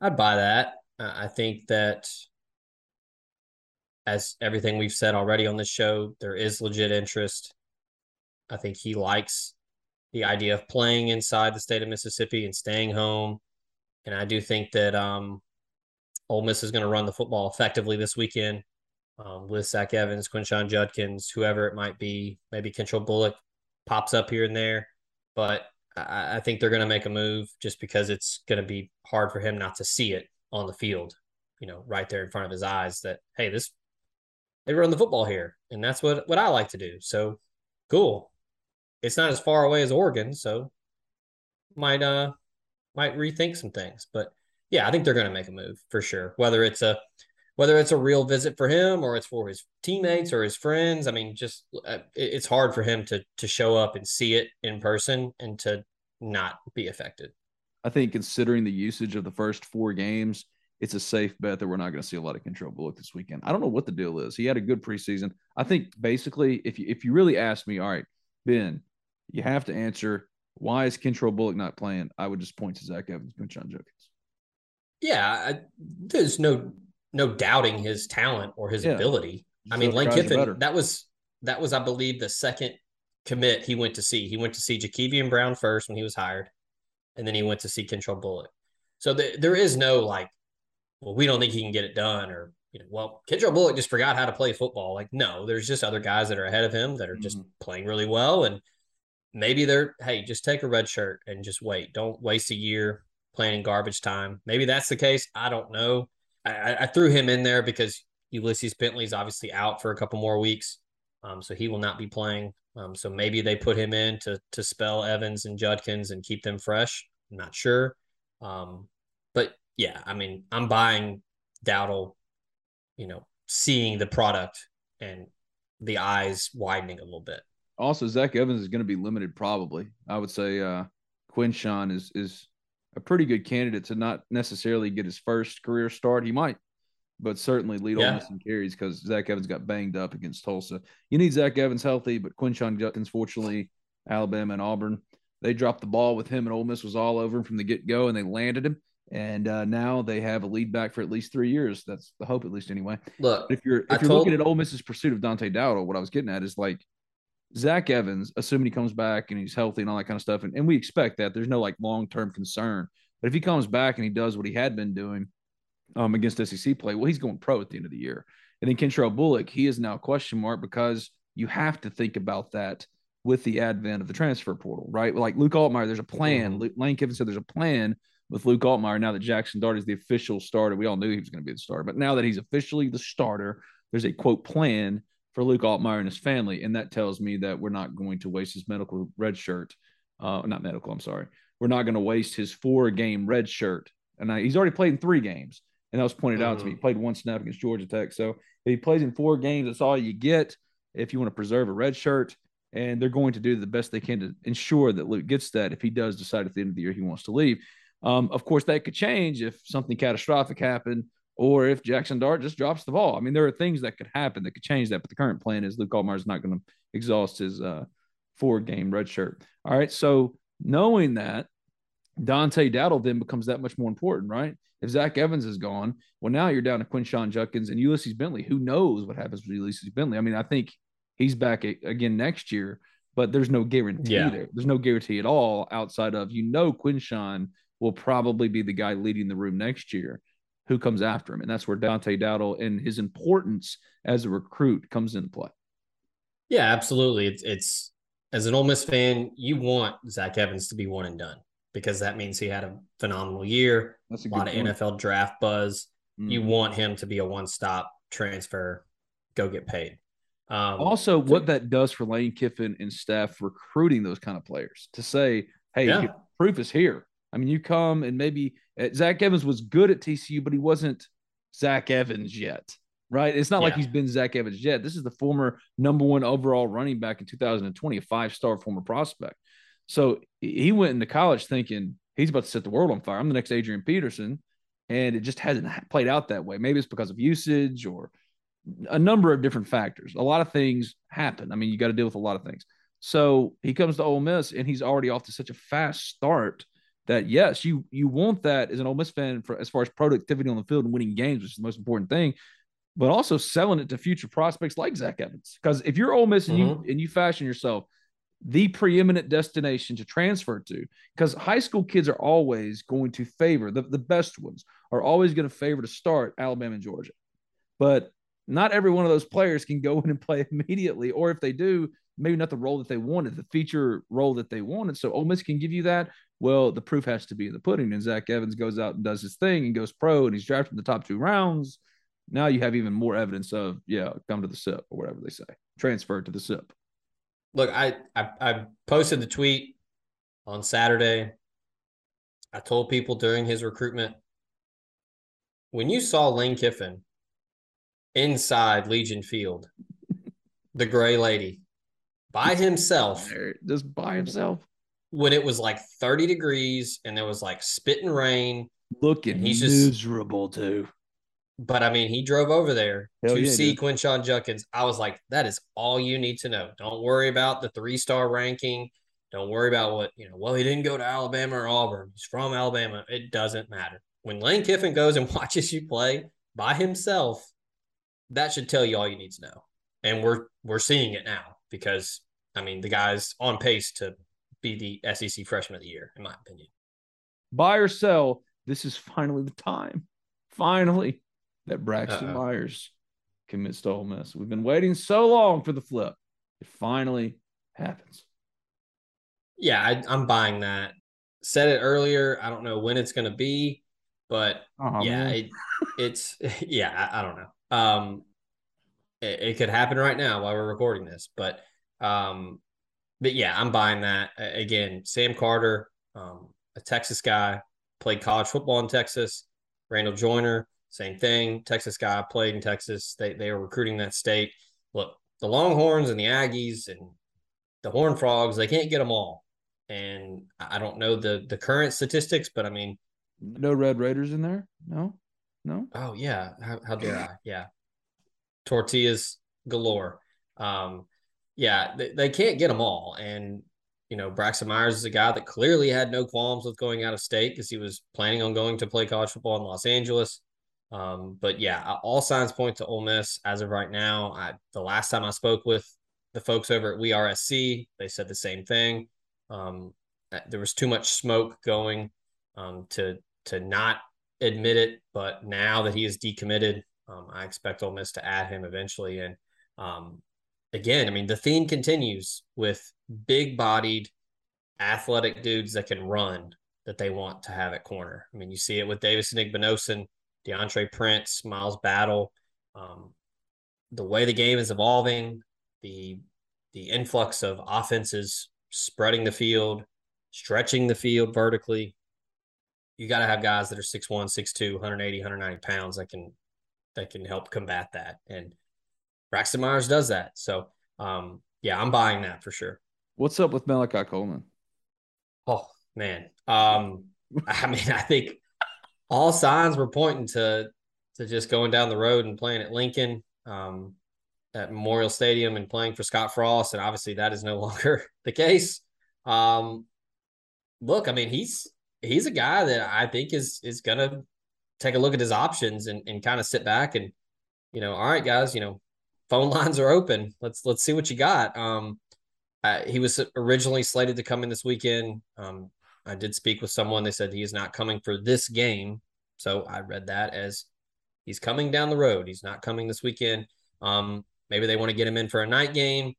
I'd buy that. Uh, I think that as everything we've said already on this show, there is legit interest. I think he likes the idea of playing inside the state of Mississippi and staying home. And I do think that um, Ole Miss is going to run the football effectively this weekend um, with Zach Evans, Quinshon Judkins, whoever it might be. Maybe Kentrell Bullock pops up here and there. But I, I think they're going to make a move just because it's going to be hard for him not to see it on the field, you know, right there in front of his eyes that, hey, this, they run the football here. And that's what, what I like to do. So cool. It's not as far away as Oregon. So might, uh, might rethink some things. But yeah, I think they're going to make a move for sure. Whether it's a, whether it's a real visit for him or it's for his teammates or his friends. I mean, just uh, it's hard for him to to show up and see it in person and to not be affected. I think considering the usage of the first four games, it's a safe bet that we're not going to see a lot of Kentrell Bullock this weekend. I don't know what the deal is. He had a good preseason. I think basically, if you if you really ask me, all right, Ben, you have to answer why is Kentrell Bullock not playing? I would just point to Zach Evans, Quinshon Judkins. Yeah, I, there's no no doubting his talent or his Yeah. ability. I mean, Lane Kiffin, that was that was, I believe, the second commit he went to see. He went to see Jakevian Brown first when he was hired, and then he went to see Kentrell Bullock. So the, there is no like, well, we don't think he can get it done, or you know, well, Kentrell Bullock just forgot how to play football. Like, no, there's just other guys that are ahead of him that are just playing really well, and maybe they're hey, just take a red shirt and just wait. Don't waste a year playing in garbage time. Maybe that's the case. I don't know. I, I- I threw him in there because Ulysses Bentley's obviously out for a couple more weeks, um, so he will not be playing. Um, so maybe they put him in to to spell Evans and Judkins and keep them fresh. I'm not sure, um, but yeah, I mean, I'm buying Dowdell. You know, seeing the product and the eyes widening a little bit. Also, Zach Evans is going to be limited, probably. I would say uh, Quinshon is is a pretty good candidate to not necessarily get his first career start. He might, but certainly lead Yeah. Miss in carries because Zach Evans got banged up against Tulsa. You need Zach Evans healthy, but Quinshon Judkins, fortunately, Alabama and Auburn, they dropped the ball with him, and Ole Miss was all over him from the get go, and they landed him. And uh, now they have a lead back for at least three years. That's the hope, at least anyway. Look, But if you're if I you're told- looking at Ole Miss's pursuit of Dante Dowdell, what I was getting at is like Zach Evans, assuming he comes back and he's healthy and all that kind of stuff, and, and we expect that there's no like long term concern. But if he comes back and he does what he had been doing um, against SEC play, well, he's going pro at the end of the year. And then Kentrell Bullock, he is now a question mark because you have to think about that with the advent of the transfer portal, right? Like Luke Altmaier, there's a plan. Lu- Lane Kiffin said there's a plan, with Luke Altmaier now that Jaxson Dart is the official starter. We all knew he was going to be the starter, but now that he's officially the starter, there's a quote plan for Luke Altmaier and his family, and that tells me that we're not going to waste his medical red shirt. Uh, not medical, I'm sorry. We're not going to waste his four game red shirt. And I, he's already played in three games, and that was pointed out to me. He played one snap against Georgia Tech. So if he plays in four games, that's all you get if you want to preserve a red shirt. And they're going to do the best they can to ensure that Luke gets that if he does decide at the end of the year he wants to leave. Um, of course, that could change if something catastrophic happened or if Jaxson Dart just drops the ball. I mean, there are things that could happen that could change that, but the current plan is Luke Altmaier is not going to exhaust his uh, four game red shirt. All right. So knowing that, Dante Dowdell then becomes that much more important, right? If Zach Evans is gone, well, now you're down to Quinshon Judkins and Ulysses Bentley. Who knows what happens with Ulysses Bentley? I mean, I think he's back again next year, but there's no guarantee Yeah. there. There's no guarantee at all outside of you know Quinshon will probably be the guy leading the room next year. Who comes after him? And that's where Dante Dowdell and his importance as a recruit comes into play. Yeah, absolutely. It's it's as an Ole Miss fan, you want Zach Evans to be one and done because that means he had a phenomenal year. That's a a lot good of point. NFL draft buzz. You Mhm. want him to be a one stop transfer, go get paid. Um, Also, what that does for Lane Kiffin and staff recruiting those kind of players to say, hey, Yeah. proof is here. I mean, you come and maybe uh, Zach Evans was good at TCU, but he wasn't Zach Evans yet, right? It's not like he's been Zach Evans yet. This is the former number one overall running back in 2020, a five star former prospect. So he went into college thinking he's about to set the world on fire. I'm the next Adrian Peterson. And it just hasn't played out that way. Maybe it's because of usage or a number of different factors. A lot of things happen. I mean, you got to deal with a lot of things. So he comes to Ole Miss and he's already off to such a fast start that yes, you you want that as an Ole Miss fan for as far as productivity on the field and winning games, which is the most important thing, but also selling it to future prospects like Zach Evans. Because if you're Ole Miss and you mm-hmm. and you fashion yourself the preeminent destination to transfer to, because high school kids are always going to favor the, the best ones are always going to favor to start Alabama and Georgia. But not every one of those players can go in and play immediately, or if they do, maybe not the role that they wanted, the feature role that they wanted. So Ole Miss can give you that. Well, the proof has to be in the pudding. And Zach Evans goes out and does his thing and goes pro, and he's drafted in the top two rounds. Now you have even more evidence of yeah, come to the SIP or whatever they say, transfer to the SIP. Look, I, I I posted the tweet on Saturday. I told people during his recruitment when you saw Lane Kiffin inside Legion Field, the gray lady by himself just by himself, when it was like 30 degrees and there was like spit and rain. looking He's just- miserable too. But I mean, he drove over there Hell to yeah, see dude. Quinshon Judkins. I was like, that is all you need to know. Don't worry about the three star ranking. Don't worry about what, you know, well, he didn't go to Alabama or Auburn. He's from Alabama. It doesn't matter. When Lane Kiffin goes and watches you play by himself, that should tell you all you need to know. And we're we're seeing it now because I mean the guy's on pace to be the SEC freshman of the year, in my opinion. buy or sell, this is finally the time. Finally, that Braxton Uh-oh. Myers commits to Ole Miss. We've been waiting so long for the flip. It finally happens. Yeah, I, I'm buying that. Said it earlier. I don't know when it's going to be, but Oh, yeah, it, it's yeah. I, I don't know. Um, it, it could happen right now while we're recording this, but um, but yeah, I'm buying that. Again, Sam Carter, um, a Texas guy, played college football in Texas. Randall Joyner, same thing. Texas guy played in Texas. They they are recruiting that state. Look, the Longhorns and the Aggies and the Horn Frogs, they can't get them all. And I I don't know the the current statistics, but I mean, no Red Raiders in there? No, no. Oh yeah, how, how dare I? Yeah, tortillas galore. Um, yeah, they, they can't get them all, and you know Braxton Myers is a guy that clearly had no qualms with going out of state because he was planning on going to play college football in Los Angeles. Um, but yeah, all signs point to Ole Miss as of right now. I, the last time I spoke with the folks over at We RSC, they said the same thing. Um, there was too much smoke going um, to to not admit it, but now that he is decommitted, um, I expect Ole Miss to add him eventually. And um, again, I mean, the theme continues with big-bodied, athletic dudes that can run that they want to have at corner. I mean, you see it with Davis Igbinosun, DeAndre Prince, Miles Battle. Um, the way the game is evolving, the the influx of offenses spreading the field, stretching the field vertically. You got to have guys that are 6'1, 6'2, 180, 190 pounds that can that can help combat that. And Braxton Myers does that. So um, yeah, I'm buying that for sure. What's up with Malachi Coleman? Oh man. Um, I mean, I think all signs were pointing to to just going down the road and playing at Lincoln, um, at Memorial Stadium and playing for Scott Frost, and obviously that is no longer the case. Um, look, I mean, he's he's a guy that I think is is gonna take a look at his options and, and kind of sit back and, you know, all right, guys, you know, phone lines are open. Let's let's see what you got. Um, uh, he was originally slated to come in this weekend. Um, I did speak with someone. They said he is not coming for this game, so I read that as he's coming down the road. He's not coming this weekend. Um, maybe they want to get him in for a night game,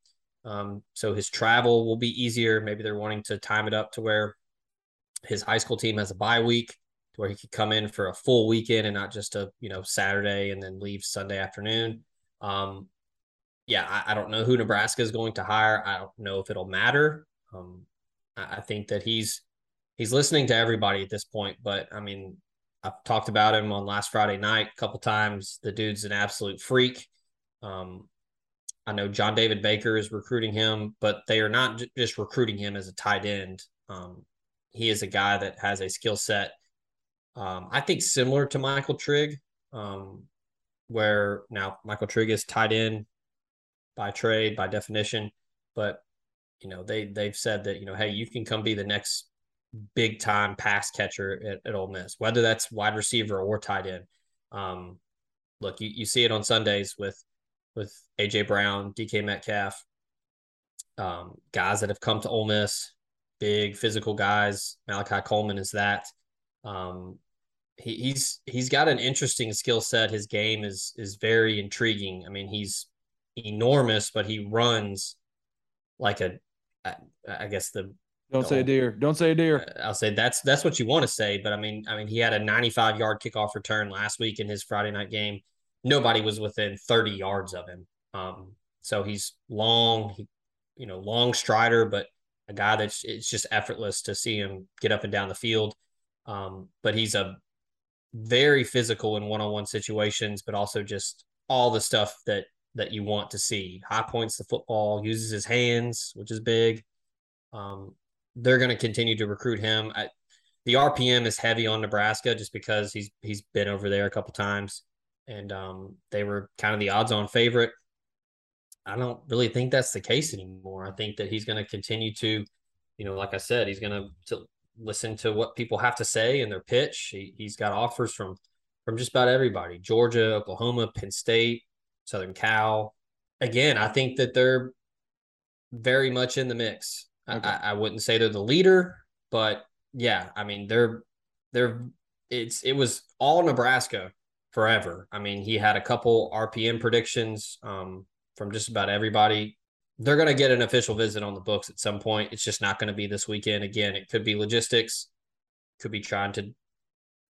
um, so his travel will be easier. Maybe they're wanting to time it up to where his high school team has a bye week, to where he could come in for a full weekend and not just a you know Saturday and then leave Sunday afternoon. Um, yeah, I, I, don't know who Nebraska is going to hire. I don't know if it'll matter. Um, I, I, think that he's he's listening to everybody at this point. But I mean, I've talked about him on last Friday night a couple times. The dude's an absolute freak. Um, I know John David Baker is recruiting him, but they are not j- just recruiting him as a tight end. Um, he is a guy that has a skill set. Um, I think similar to Michael Trigg, um, where now Michael Trigg is tight end by trade by definition, but you know they they've said that you know hey you can come be the next big time pass catcher at, at Ole Miss, whether that's wide receiver or tight end. Um, look, you, you see it on Sundays with with AJ Brown, DK Metcalf, um, guys that have come to Ole Miss, big physical guys. Malachi Coleman is that. Um, he, he's he's got an interesting skill set. His game is is very intriguing. I mean, he's enormous, but he runs like a, I guess the. Don't say a deer. Don't say a deer. Uh, I'll say that's that's what you want to say, but I mean, I mean, he had a 95 yard kickoff return last week in his Friday night game. Nobody was within 30 yards of him. Um, so he's long, he, you know, long strider, but a guy that's it's just effortless to see him get up and down the field. Um, but he's a very physical in one-on-one situations, but also just all the stuff that that you want to see. High points the football, uses his hands, which is big. Um, they're going to continue to recruit him. I, the RPM is heavy on Nebraska just because he's he's been over there a couple times, and um, they were kind of the odds-on favorite. I don't really think that's the case anymore. I think that he's going to continue to, you know, like I said, he's going to listen to what people have to say and their pitch. He, he's got offers from from just about everybody: Georgia, Oklahoma, Penn State, Southern Cal. Again, I think that they're very much in the mix. Okay. I, I wouldn't say they're the leader, but yeah, I mean they're they're it's it was all Nebraska forever. I mean, he had a couple RPM predictions um, from just about everybody. They're going to get an official visit on the books at some point. It's just not going to be this weekend. Again, it could be logistics, could be trying to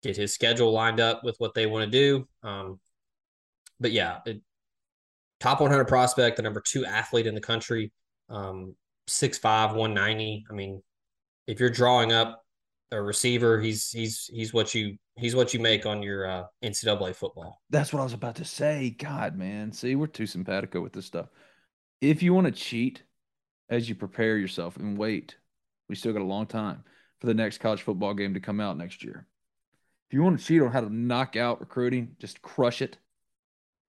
get his schedule lined up with what they want to do. Um, but yeah, it, top 100 prospect, the number two athlete in the country, um, 6'5", 190. I mean, if you're drawing up a receiver, he's he's he's what you he's what you make on your uh, NCAA football. That's what I was about to say. God, man, see, we're too simpatico with this stuff. If you want to cheat as you prepare yourself and wait, we still got a long time for the next college football game to come out next year. If you want to cheat on how to knock out recruiting, just crush it.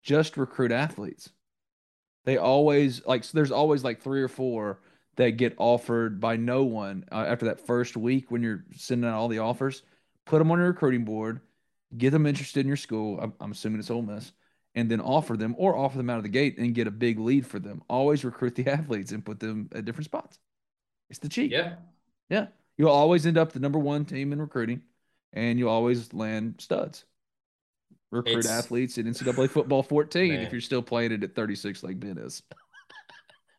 Just recruit athletes. They always like so there's always like three or four that get offered by no one uh, after that first week when you're sending out all the offers. Put them on your recruiting board, get them interested in your school. I'm, I'm assuming it's Ole Miss, and then offer them or offer them out of the gate and get a big lead for them. Always recruit the athletes and put them at different spots. It's the cheat. Yeah, yeah. You'll always end up the number one team in recruiting, and you'll always land studs recruit it's, athletes in NCAA football 14 man. if you're still playing it at 36 like Ben is.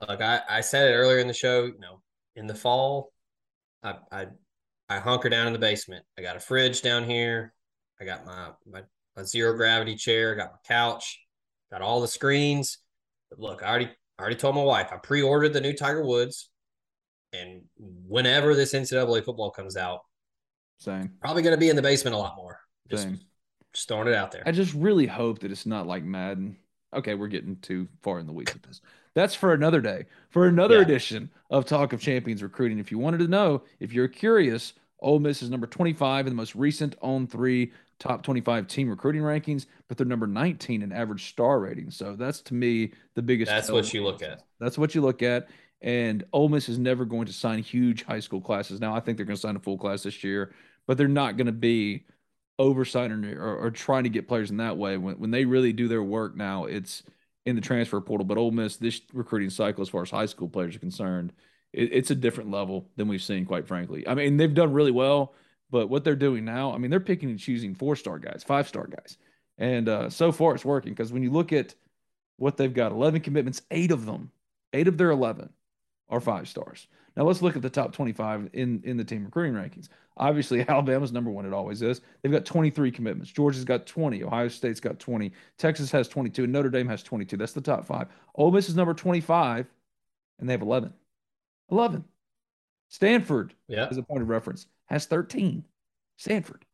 Like I, I said it earlier in the show, you know, in the fall, I, I I hunker down in the basement. I got a fridge down here. I got my my, my zero gravity chair. I Got my couch. Got all the screens. But look, I already I already told my wife I pre-ordered the new Tiger Woods, and whenever this NCAA football comes out, Same. probably going to be in the basement a lot more. Just, Same. just throwing it out there. I just really hope that it's not like Madden. Okay, we're getting too far in the weeds with this. That's for another day, for another Yeah. edition of Talk of Champions Recruiting. If you wanted to know, if you're curious, Ole Miss is number 25 in the most recent on three top 25 team recruiting rankings, but they're number 19 in average star rating. So that's to me the biggest. That's what you look at. That's what you look at. And Ole Miss is never going to sign huge high school classes. Now, I think they're going to sign a full class this year, but they're not going to be oversigning or, or trying to get players in that way. When, when they really do their work now, it's in the transfer portal. But Ole Miss, this recruiting cycle, as far as high school players are concerned, it, it's a different level than we've seen, quite frankly. I mean, they've done really well, but what they're doing now, I mean, they're picking and choosing four star guys, five star guys. And uh, so far, it's working because when you look at what they've got 11 commitments, eight of them, eight of their 11 are five stars. Now let's look at the top 25 in, in the team recruiting rankings. Obviously, Alabama's number one, it always is. They've got 23 commitments. Georgia's got 20. Ohio State's got 20. Texas has 22. And Notre Dame has 22. That's the top five. Ole Miss is number 25, and they have 11. 11. Stanford, Yeah. as a point of reference, has 13. Stanford.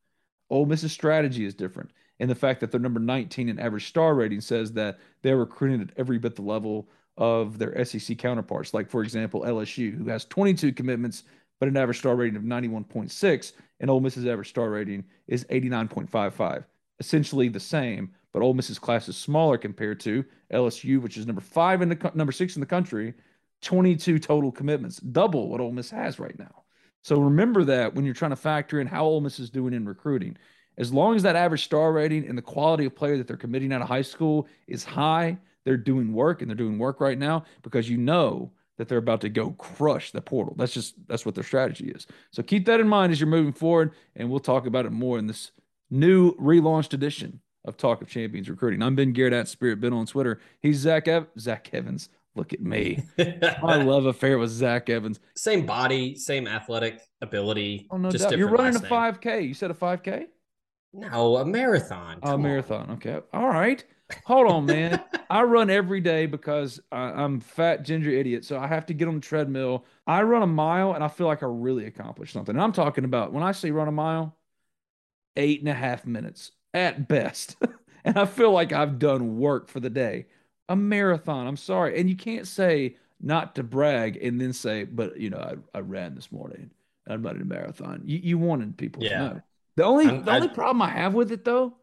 Ole Miss's strategy is different. And the fact that they're number 19 in average star rating says that they're recruiting at every bit the level of their SEC counterparts. Like, for example, LSU, who has 22 commitments, but an average star rating of 91.6, and Ole Miss's average star rating is 89.55. Essentially the same, but Ole Miss's class is smaller compared to LSU, which is number five in the number six in the country, 22 total commitments, double what Ole Miss has right now. So remember that when you're trying to factor in how Ole Miss is doing in recruiting. As long as that average star rating and the quality of player that they're committing out of high school is high, they're doing work and they're doing work right now because you know that they're about to go crush the portal. That's just that's what their strategy is. So keep that in mind as you're moving forward, and we'll talk about it more in this new relaunched edition of Talk of Champions Recruiting. I'm Ben Garrett at Spirit Ben on Twitter. He's Zach Ev- Zach Evans. Look at me. My love affair with Zach Evans. same body, same athletic ability. Oh no just doubt. You're running a 5K. You said a 5K? No, a marathon. A on. marathon. Okay. All right. Hold on, man. I run every day because I, I'm fat ginger idiot, so I have to get on the treadmill. I run a mile, and I feel like I really accomplished something. And I'm talking about when I say run a mile, eight and a half minutes at best, and I feel like I've done work for the day. A marathon. I'm sorry, and you can't say not to brag and then say, but you know, I, I ran this morning. I'm running a marathon. You, you wanted people Yeah. to know. The only I'm- the I- only problem I have with it though,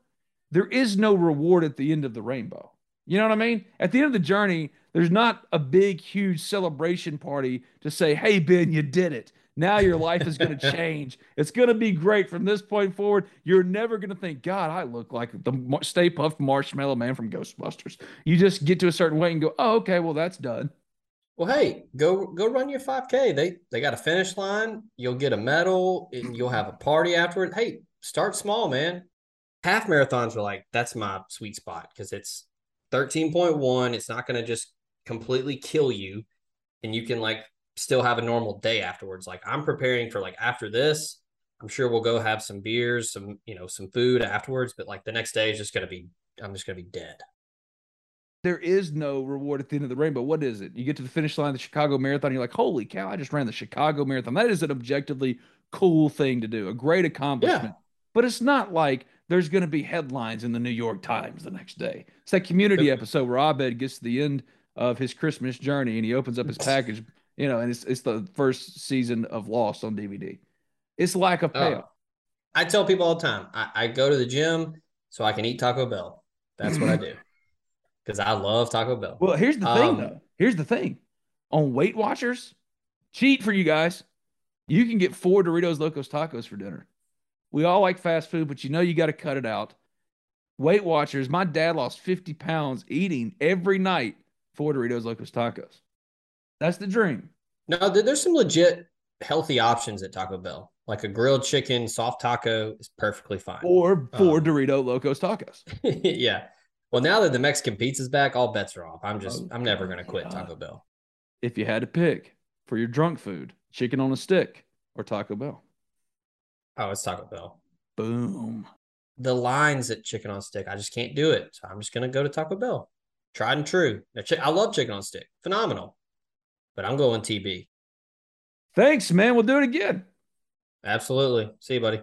there is no reward at the end of the rainbow. You know what I mean? At the end of the journey, there's not a big, huge celebration party to say, "Hey Ben, you did it." Now your life is going to change. It's going to be great from this point forward. You're never going to think, God, I look like the Stay Puft Marshmallow Man from Ghostbusters. You just get to a certain weight and go, oh, okay, well, that's done. Well, hey, go go run your 5K. They they got a finish line. You'll get a medal and you'll have a party afterward. Hey, start small, man. Half marathons are like that's my sweet spot because it's 13.1. It's not going to just completely kill you, and you can like still have a normal day afterwards. Like I'm preparing for like after this. I'm sure we'll go have some beers, some you know some food afterwards. But like the next day is just gonna be I'm just gonna be dead. There is no reward at the end of the rainbow. What is it? You get to the finish line of the Chicago Marathon, you're like, holy cow, I just ran the Chicago Marathon. That is an objectively cool thing to do, a great accomplishment. But it's not like there's going to be headlines in the New York Times the next day. It's that community episode where Abed gets to the end of his Christmas journey and he opens up his package, you know, and it's it's the first season of Lost on DVD. It's lack of Oh. payoff. I tell people all the time, I, I go to the gym so I can eat Taco Bell. That's what I do. Because I love Taco Bell. Well, here's the thing, Um, though. Here's the thing. On Weight Watchers, cheat for you guys. You can get four Doritos Locos Tacos for dinner. We all like fast food, but you know you got to cut it out. Weight Watchers, my dad lost 50 pounds eating every night four Doritos Locos Tacos. That's the dream. No, there- there's some legit healthy options at Taco Bell. Like a grilled chicken, soft taco is perfectly fine. Or four Um, Dorito Locos Tacos. yeah. Well, now that the Mexican pizza's back, all bets are off. I'm just, Oh, I'm never going to God. quit Taco Bell. If you had to pick for your drunk food, chicken on a stick or Taco Bell. Oh, it's Taco Bell. Boom. The lines at chicken on stick, I just can't do it. So I'm just gonna go to Taco Bell. Tried and true. I love chicken on stick. Phenomenal. But I'm going TB. Thanks, man. We'll do it again. Absolutely. See you, buddy.